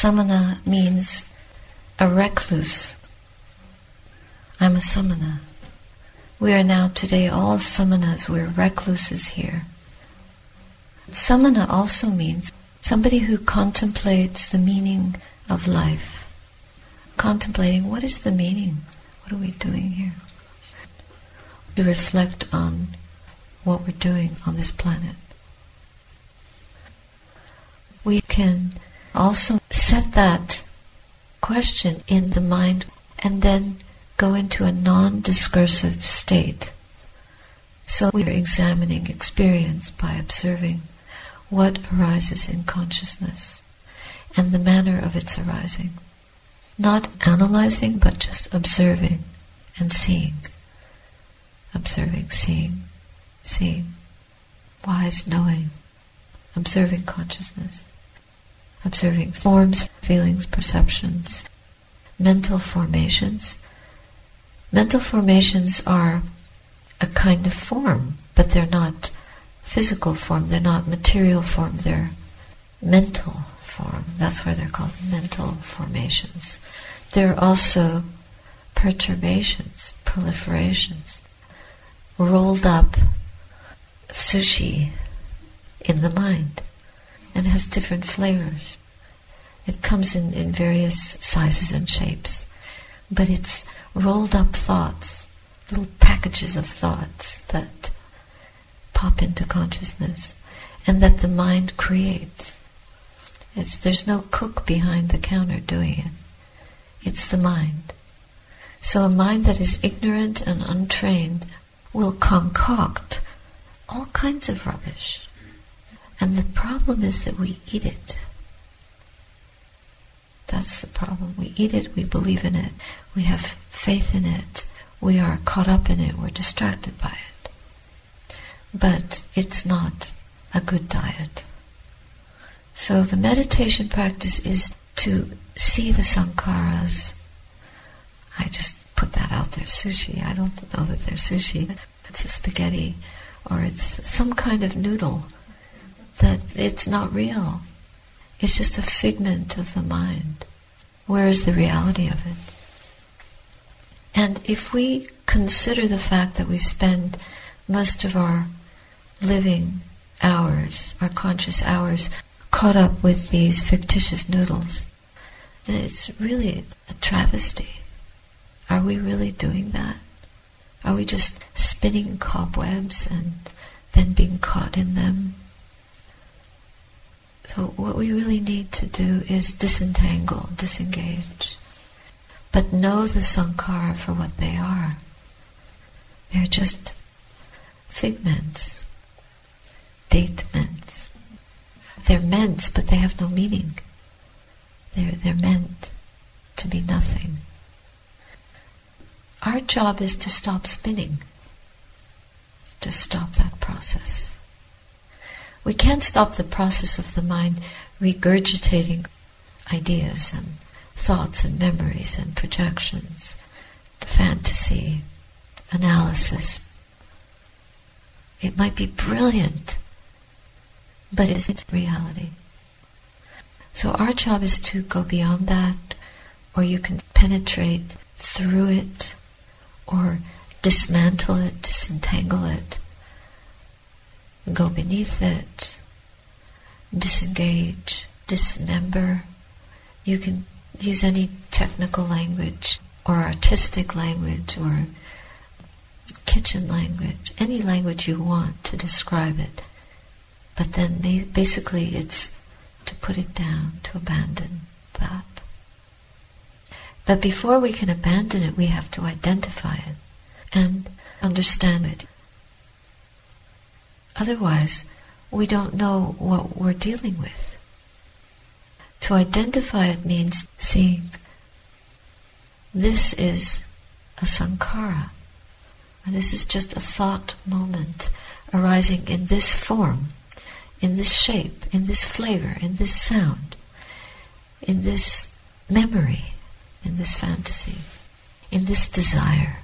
Samana means a recluse. I'm a samana. We are now today all samanas, we're recluses here. Samana also means somebody who contemplates the meaning of life. Contemplating what is the meaning? What are we doing here? To reflect on what we're doing on this planet. We can also set that question in the mind and then go into a non discursive state. So we are examining experience by observing what arises in consciousness and the manner of its arising. Not analyzing, but just observing and seeing. Observing, seeing, seeing. Wise knowing. Observing consciousness. Observing forms, feelings, perceptions, mental formations. Mental formations are a kind of form, but they're not physical form, they're not material form, they're mental form. That's why they're called mental formations. They're also perturbations, proliferations, rolled up sushi in the mind and has different flavors. It comes in, in various sizes and shapes, but it's rolled up thoughts, little packages of thoughts that pop into consciousness and that the mind creates. It's, there's no cook behind the counter doing it. It's the mind. So a mind that is ignorant and untrained will concoct all kinds of rubbish. And the problem is that we eat it. That's the problem. We eat it, we believe in it, we have faith in it, we are caught up in it, we're distracted by it but it's not a good diet. So the meditation practice is to see the sankharas. I just put that out there, sushi. I don't know that they're sushi. It's a spaghetti or it's some kind of noodle that it's not real. It's just a figment of the mind. Where is the reality of it? And if we consider the fact that we spend most of our living hours, our conscious hours, caught up with these fictitious noodles. it's really a travesty. Are we really doing that? Are we just spinning cobwebs and then being caught in them? So, what we really need to do is disentangle, disengage, but know the sankhara for what they are. They're just figments statements. They're meant, but they have no meaning. They're, they're meant to be nothing. Our job is to stop spinning, to stop that process. We can't stop the process of the mind regurgitating ideas and thoughts and memories and projections, the fantasy, analysis. It might be brilliant but is it reality? So our job is to go beyond that, or you can penetrate through it, or dismantle it, disentangle it, go beneath it, disengage, dismember. You can use any technical language or artistic language or kitchen language, any language you want to describe it. But then basically it's to put it down, to abandon that. But before we can abandon it, we have to identify it and understand it. Otherwise, we don't know what we're dealing with. To identify it means seeing this is a sankhara. And this is just a thought moment arising in this form in this shape, in this flavor, in this sound, in this memory, in this fantasy, in this desire.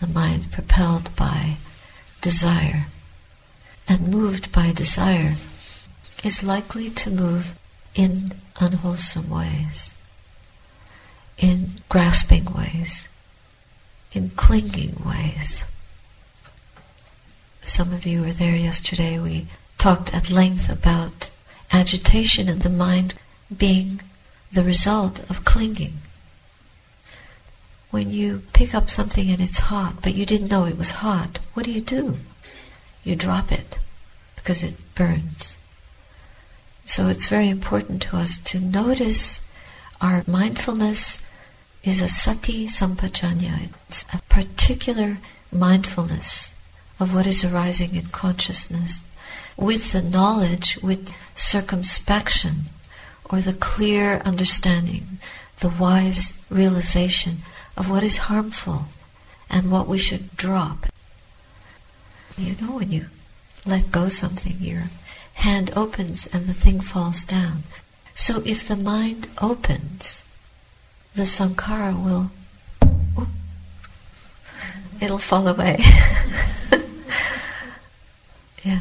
The mind propelled by desire and moved by desire is likely to move in unwholesome ways, in grasping ways, in clinging ways. Some of you were there yesterday. We talked at length about agitation in the mind being the result of clinging. When you pick up something and it's hot, but you didn't know it was hot, what do you do? You drop it because it burns. So it's very important to us to notice our mindfulness is a sati sampajanya. It's a particular mindfulness of what is arising in consciousness with the knowledge, with circumspection, or the clear understanding, the wise realization of what is harmful and what we should drop. You know, when you let go something, your hand opens and the thing falls down. So if the mind opens, the sankhara will, it'll fall away. yeah,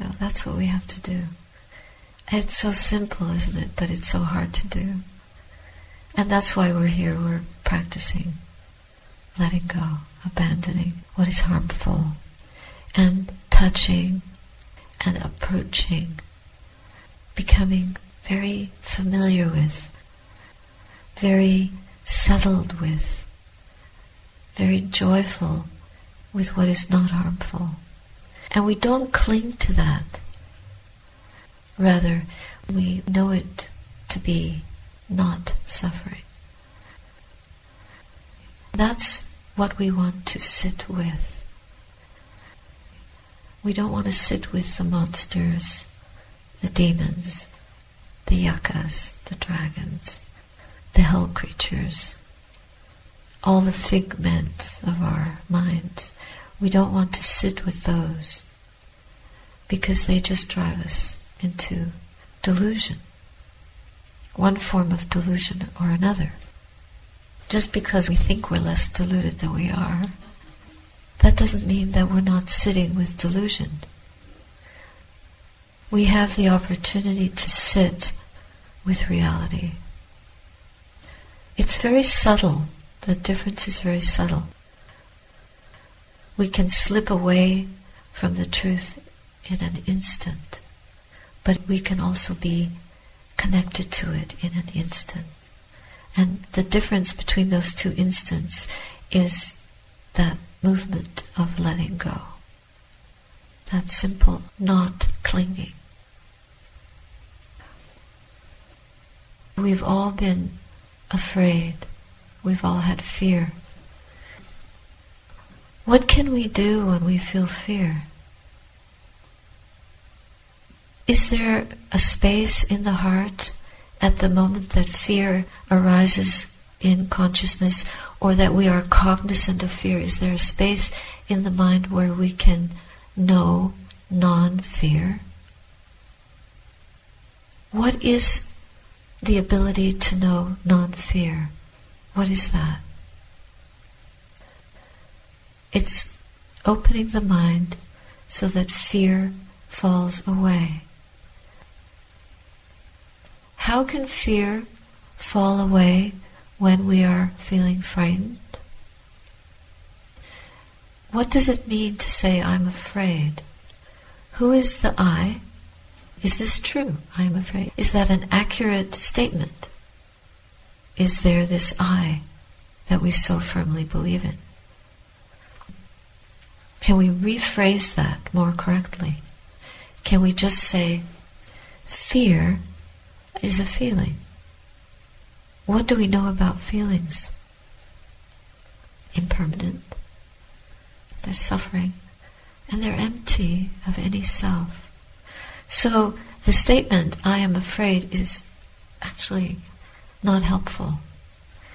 well, that's what we have to do. It's so simple, isn't it? But it's so hard to do. And that's why we're here. We're practicing letting go, abandoning what is harmful, and touching and approaching, becoming very familiar with, very settled with, very joyful with what is not harmful. And we don't cling to that. Rather, we know it to be not suffering. That's what we want to sit with. We don't want to sit with the monsters, the demons, the yakkhas, the dragons, the hell creatures, all the figments of our minds. We don't want to sit with those because they just drive us into delusion, one form of delusion or another. Just because we think we're less deluded than we are, that doesn't mean that we're not sitting with delusion. We have the opportunity to sit with reality. It's very subtle. The difference is very subtle. We can slip away from the truth in an instant but we can also be connected to it in an instant. And the difference between those two instants is that movement of letting go. That simple not clinging. We've all been afraid. We've all had fear. What can we do when we feel fear? Is there a space in the heart at the moment that fear arises in consciousness or that we are cognizant of fear? Is there a space in the mind where we can know non fear? What is the ability to know non fear? What is that? It's opening the mind so that fear falls away. How can fear fall away when we are feeling frightened? What does it mean to say, I'm afraid? Who is the I? Is this true? I am afraid. Is that an accurate statement? Is there this I that we so firmly believe in? Can we rephrase that more correctly? Can we just say, fear is a feeling. What do we know about feelings? Impermanent. They're suffering. And they're empty of any self. So the statement, I am afraid, is actually not helpful.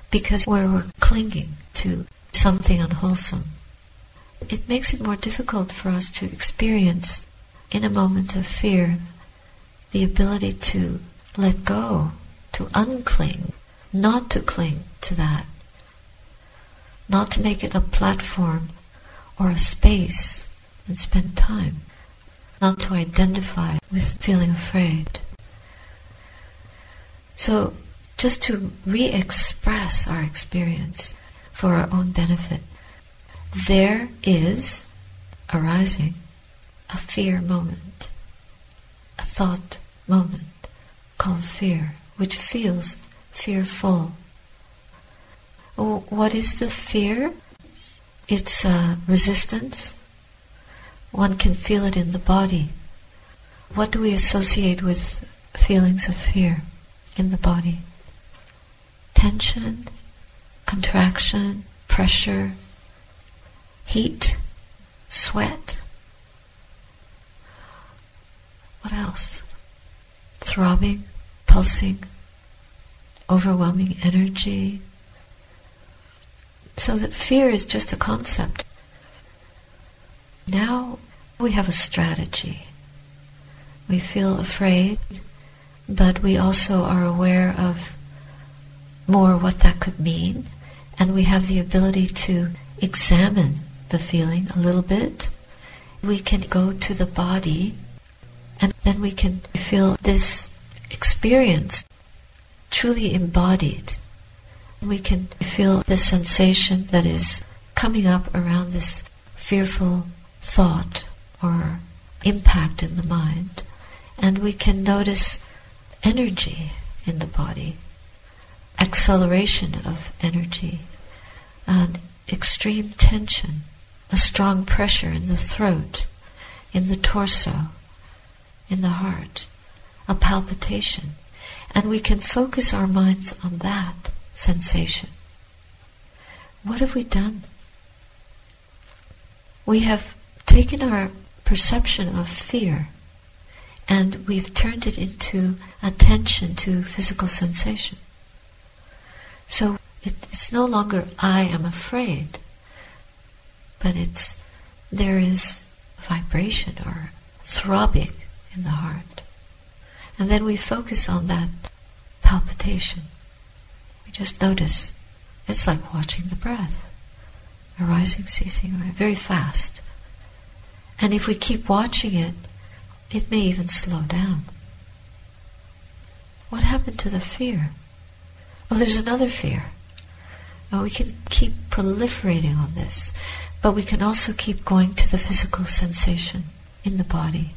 Because where we're clinging to something unwholesome, it makes it more difficult for us to experience in a moment of fear the ability to let go, to uncling, not to cling to that, not to make it a platform or a space and spend time, not to identify with feeling afraid. So, just to re express our experience for our own benefit, there is arising a fear moment, a thought moment called fear, which feels fearful. What is the fear? It's resistance. One can feel it in the body. What do we associate with feelings of fear in the body? Tension, contraction, pressure, heat, sweat. What else? Throbbing, pulsing, overwhelming energy. So that fear is just a concept. Now we have a strategy. We feel afraid, but we also are aware of more what that could mean, and we have the ability to examine the feeling a little bit. We can go to the body, and then we can feel this experience truly embodied. We can feel the sensation that is coming up around this fearful thought or impact in the mind and we can notice energy in the body, acceleration of energy, and extreme tension, a strong pressure in the throat, in the torso, in the heart, a palpitation. And we can focus our minds on that sensation. What have we done? We have taken our perception of fear and we've turned it into attention to physical sensation. So it, it's no longer I am afraid, but it's there is vibration or throbbing in the heart. And then we focus on that palpitation. We just notice. It's like watching the breath. Arising, ceasing, very fast. And if we keep watching it, it may even slow down. What happened to the fear? Well, there's another fear. Well, we can keep proliferating on this, but we can also keep going to the physical sensation in the body.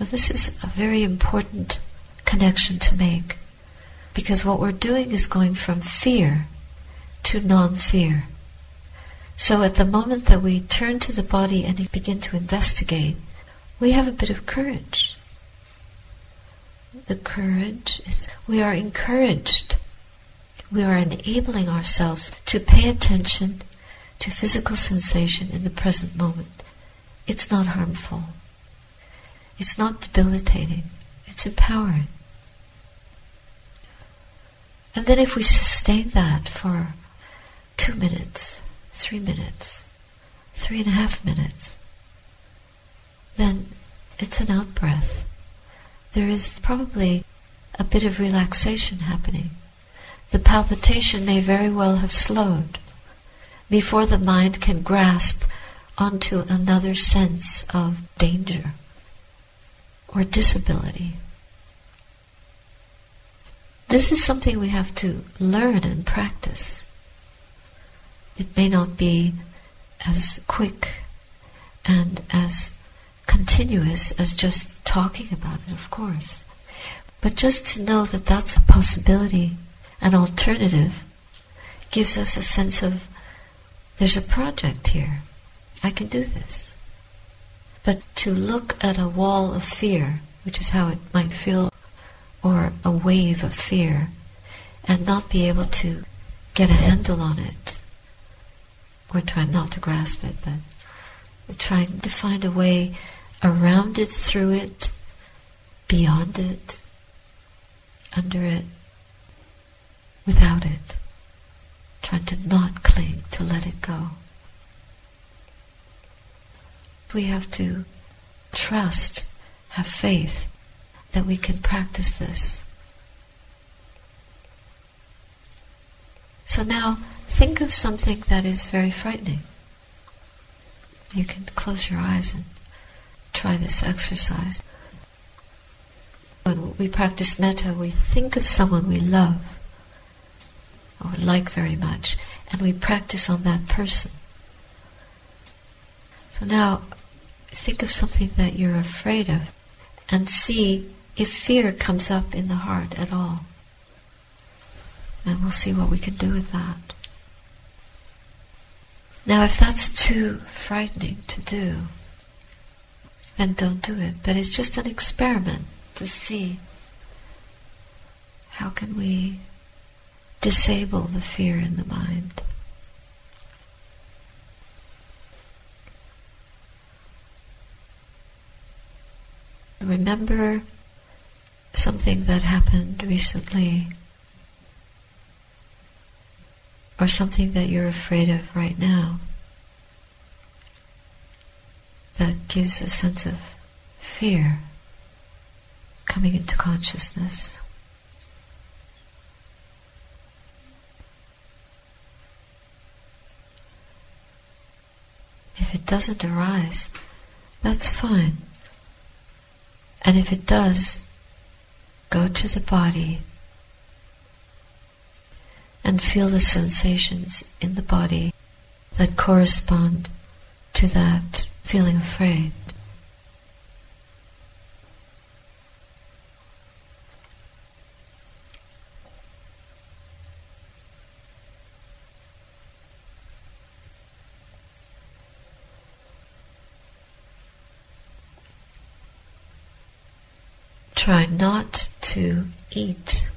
So this is a very important connection to make because what we're doing is going from fear to non-fear. So at the moment that we turn to the body and begin to investigate, we have a bit of courage. The courage is we are encouraged. We are enabling ourselves to pay attention to physical sensation in the present moment. It's not harmful. It's not debilitating. It's empowering. And then if we sustain that for two minutes, three minutes, three and a half minutes, then it's an out breath. There is probably a bit of relaxation happening. The palpitation may very well have slowed before the mind can grasp onto another sense of danger or disability. This is something we have to learn and practice. It may not be as quick and as continuous as just talking about it, of course. But just to know that that's a possibility, an alternative, gives us a sense of there's a project here. I can do this. But to look at a wall of fear, which is how it might feel, or a wave of fear, and not be able to get a handle on it, or try not to grasp it, but trying to find a way around it, through it, beyond it, under it, without it, trying to not cling, to let it go. We have to trust, have faith that we can practice this. So now think of something that is very frightening. You can close your eyes and try this exercise. When we practice metta, we think of someone we love or like very much, and we practice on that person. So now, think of something that you're afraid of and see if fear comes up in the heart at all. And we'll see what we can do with that. Now, if that's too frightening to do, then don't do it. But it's just an experiment to see how can we disable the fear in the mind. Remember something that happened recently or something that you're afraid of right now that gives a sense of fear coming into consciousness. If it doesn't arise, that's fine. And if it does, go to the body and feel the sensations in the body that correspond to that feeling afraid. Try not to eat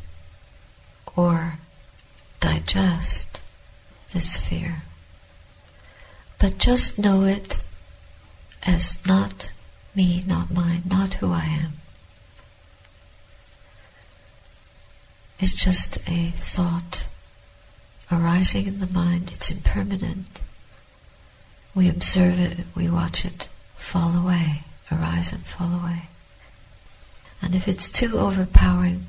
or digest this fear, but just know it as not me, not mine, not who I am. It's just a thought arising in the mind. It's impermanent. We observe it, we watch it fall away, arise and fall away. And if it's too overpowering,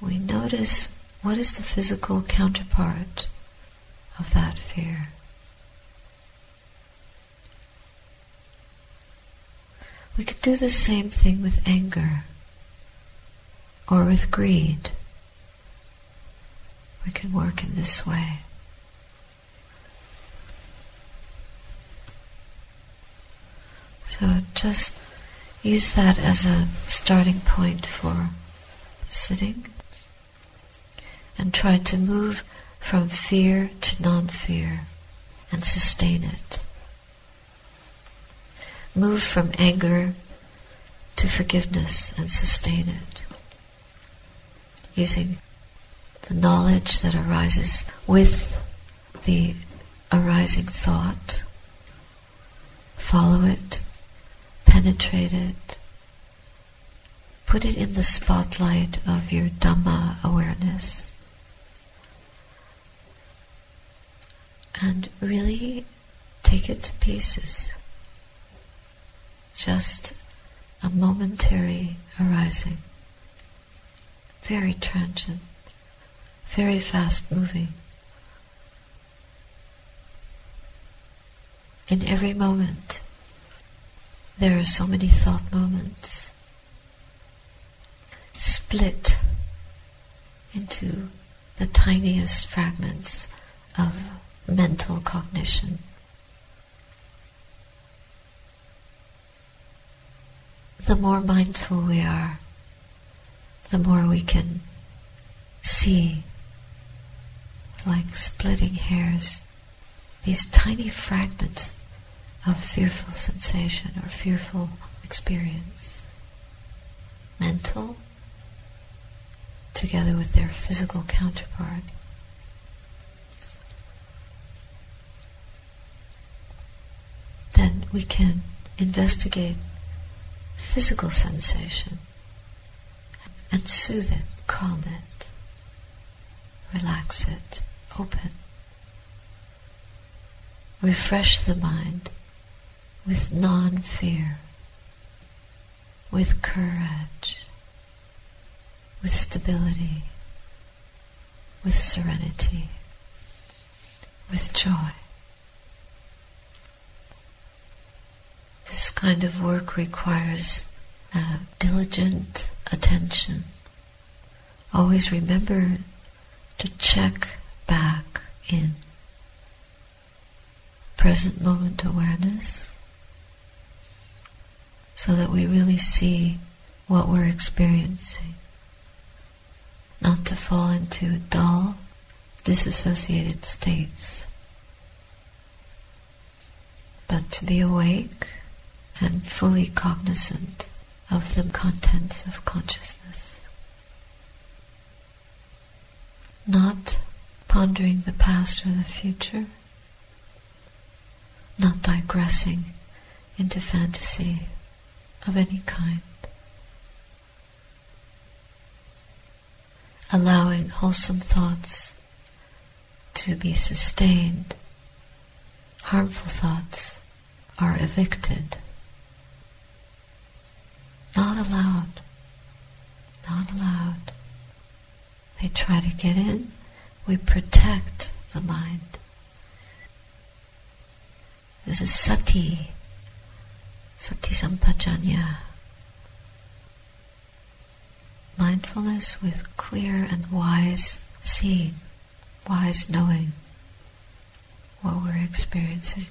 we notice what is the physical counterpart of that fear. We could do the same thing with anger or with greed. We can work in this way. So just use that as a starting point for sitting and try to move from fear to non fear and sustain it. Move from anger to forgiveness and sustain it. Using the knowledge that arises with the arising thought. Follow it penetrate it. Put it in the spotlight of your Dhamma awareness. And really take it to pieces. Just a momentary arising. Very transient, very fast moving. In every moment, there are so many thought moments split into the tiniest fragments of mental cognition. The more mindful we are, the more we can see, like splitting hairs, these tiny fragments of fearful sensation or fearful experience. Mental, together with their physical counterpart. Then we can investigate physical sensation and soothe it, calm it, relax it, open, refresh the mind with non fear, with courage, with stability, with serenity, with joy. This kind of work requires a diligent attention. Always remember to check back in. Present moment awareness so that we really see what we're experiencing. Not to fall into dull, disassociated states, but to be awake and fully cognizant of the contents of consciousness. Not pondering the past or the future, not digressing into fantasy of any kind. Allowing wholesome thoughts to be sustained, harmful thoughts are evicted. Not allowed. Not allowed. They try to get in. We protect the mind. This is sati, sati sampajanya. Mindfulness with clear and wise seeing, wise knowing what we're experiencing.